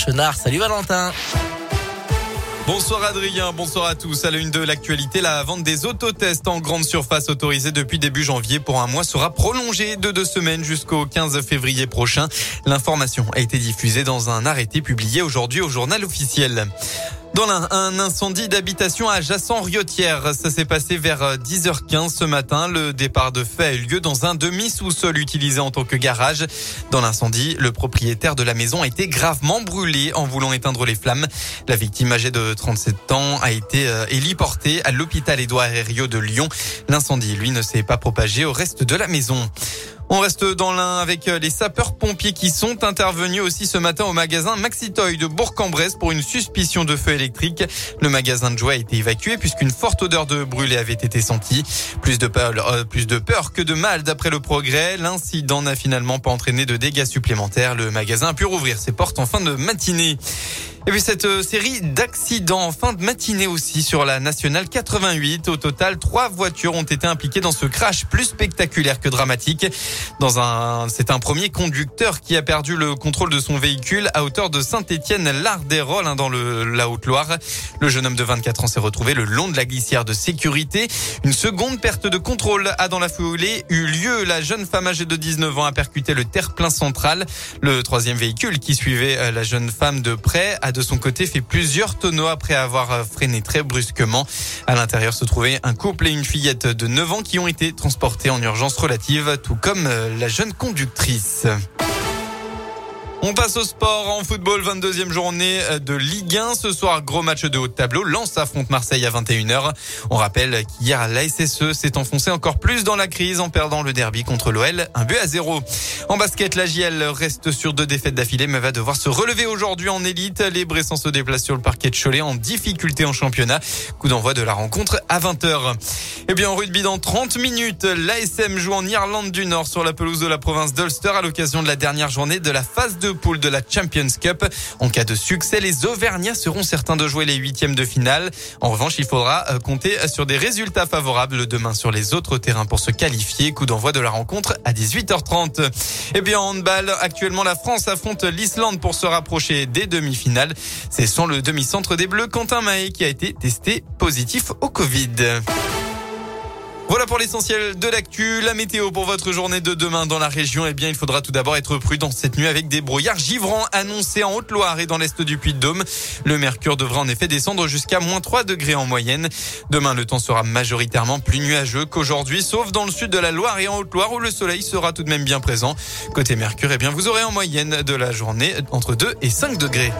Chenard. Salut Valentin. Bonsoir Adrien, bonsoir à tous. À la une de l'actualité, la vente des autotests en grande surface autorisée depuis début janvier pour un mois sera prolongée de deux semaines jusqu'au 15 février prochain. L'information a été diffusée dans un arrêté publié aujourd'hui au journal officiel. Dans un incendie d'habitation à Jassan-Riotière, ça s'est passé vers 10h15 ce matin. Le départ de fait a eu lieu dans un demi-sous-sol utilisé en tant que garage. Dans l'incendie, le propriétaire de la maison a été gravement brûlé en voulant éteindre les flammes. La victime âgée de 37 ans a été euh, héliportée à l'hôpital Édouard Herriot de Lyon. L'incendie, lui, ne s'est pas propagé au reste de la maison. On reste dans l'un avec euh, les sapeurs-pompiers qui sont intervenus aussi ce matin au magasin Maxitoy de Bourg-en-Bresse pour une suspicion de feu électrique. Le magasin de joie a été évacué puisqu'une forte odeur de brûlé avait été sentie. Plus de peur, euh, plus de peur que de mal d'après le progrès. L'incident n'a finalement pas entraîné de dégâts supplémentaires. Le magasin a pu rouvrir ses portes en fin de matinée. Et puis cette euh, série d'accidents en fin de matinée aussi sur la nationale 88. Au total, trois voitures ont été impliquées dans ce crash plus spectaculaire que dramatique. Dans un, c'est un premier conducteur qui a perdu le contrôle de son véhicule à hauteur de Saint-Étienne-Lardérol hein, dans le, la Haute-Loire. Le jeune homme de 24 ans s'est retrouvé le long de la glissière de sécurité. Une seconde perte de contrôle a dans la foulée eu lieu. La jeune femme âgée de 19 ans a percuté le terre-plein central. Le troisième véhicule qui suivait euh, la jeune femme de près a de son côté fait plusieurs tonneaux après avoir euh, freiné très brusquement. À l'intérieur se trouvait un couple et une fillette de 9 ans qui ont été transportés en urgence relative, tout comme euh, la jeune conductrice. On passe au sport en football, 22e journée de Ligue 1. Ce soir, gros match de haut de tableau. Lens affronte Marseille à 21h. On rappelle qu'hier, la SSE s'est enfoncé encore plus dans la crise en perdant le derby contre l'OL, un but à zéro. En basket, la reste sur deux défaites d'affilée, mais va devoir se relever aujourd'hui en élite. Les Bressans se déplacent sur le parquet de Cholet en difficulté en championnat. Coup d'envoi de la rencontre à 20h. Eh bien, en rugby, dans 30 minutes, l'ASM joue en Irlande du Nord sur la pelouse de la province d'Ulster à l'occasion de la dernière journée de la phase 2 poule de la Champions Cup. En cas de succès, les Auvergnats seront certains de jouer les huitièmes de finale. En revanche, il faudra euh, compter sur des résultats favorables demain sur les autres terrains pour se qualifier. Coup d'envoi de la rencontre à 18h30. Et eh bien, en handball, actuellement, la France affronte l'Islande pour se rapprocher des demi-finales. C'est sans le demi-centre des Bleus, Quentin Mahé, qui a été testé positif au Covid. Voilà pour l'essentiel de l'actu. La météo pour votre journée de demain dans la région. Eh bien, il faudra tout d'abord être prudent cette nuit avec des brouillards givrants annoncés en Haute-Loire et dans l'est du Puy-de-Dôme. Le mercure devra en effet descendre jusqu'à moins 3 degrés en moyenne. Demain, le temps sera majoritairement plus nuageux qu'aujourd'hui, sauf dans le sud de la Loire et en Haute-Loire où le soleil sera tout de même bien présent. Côté mercure, eh bien, vous aurez en moyenne de la journée entre 2 et 5 degrés.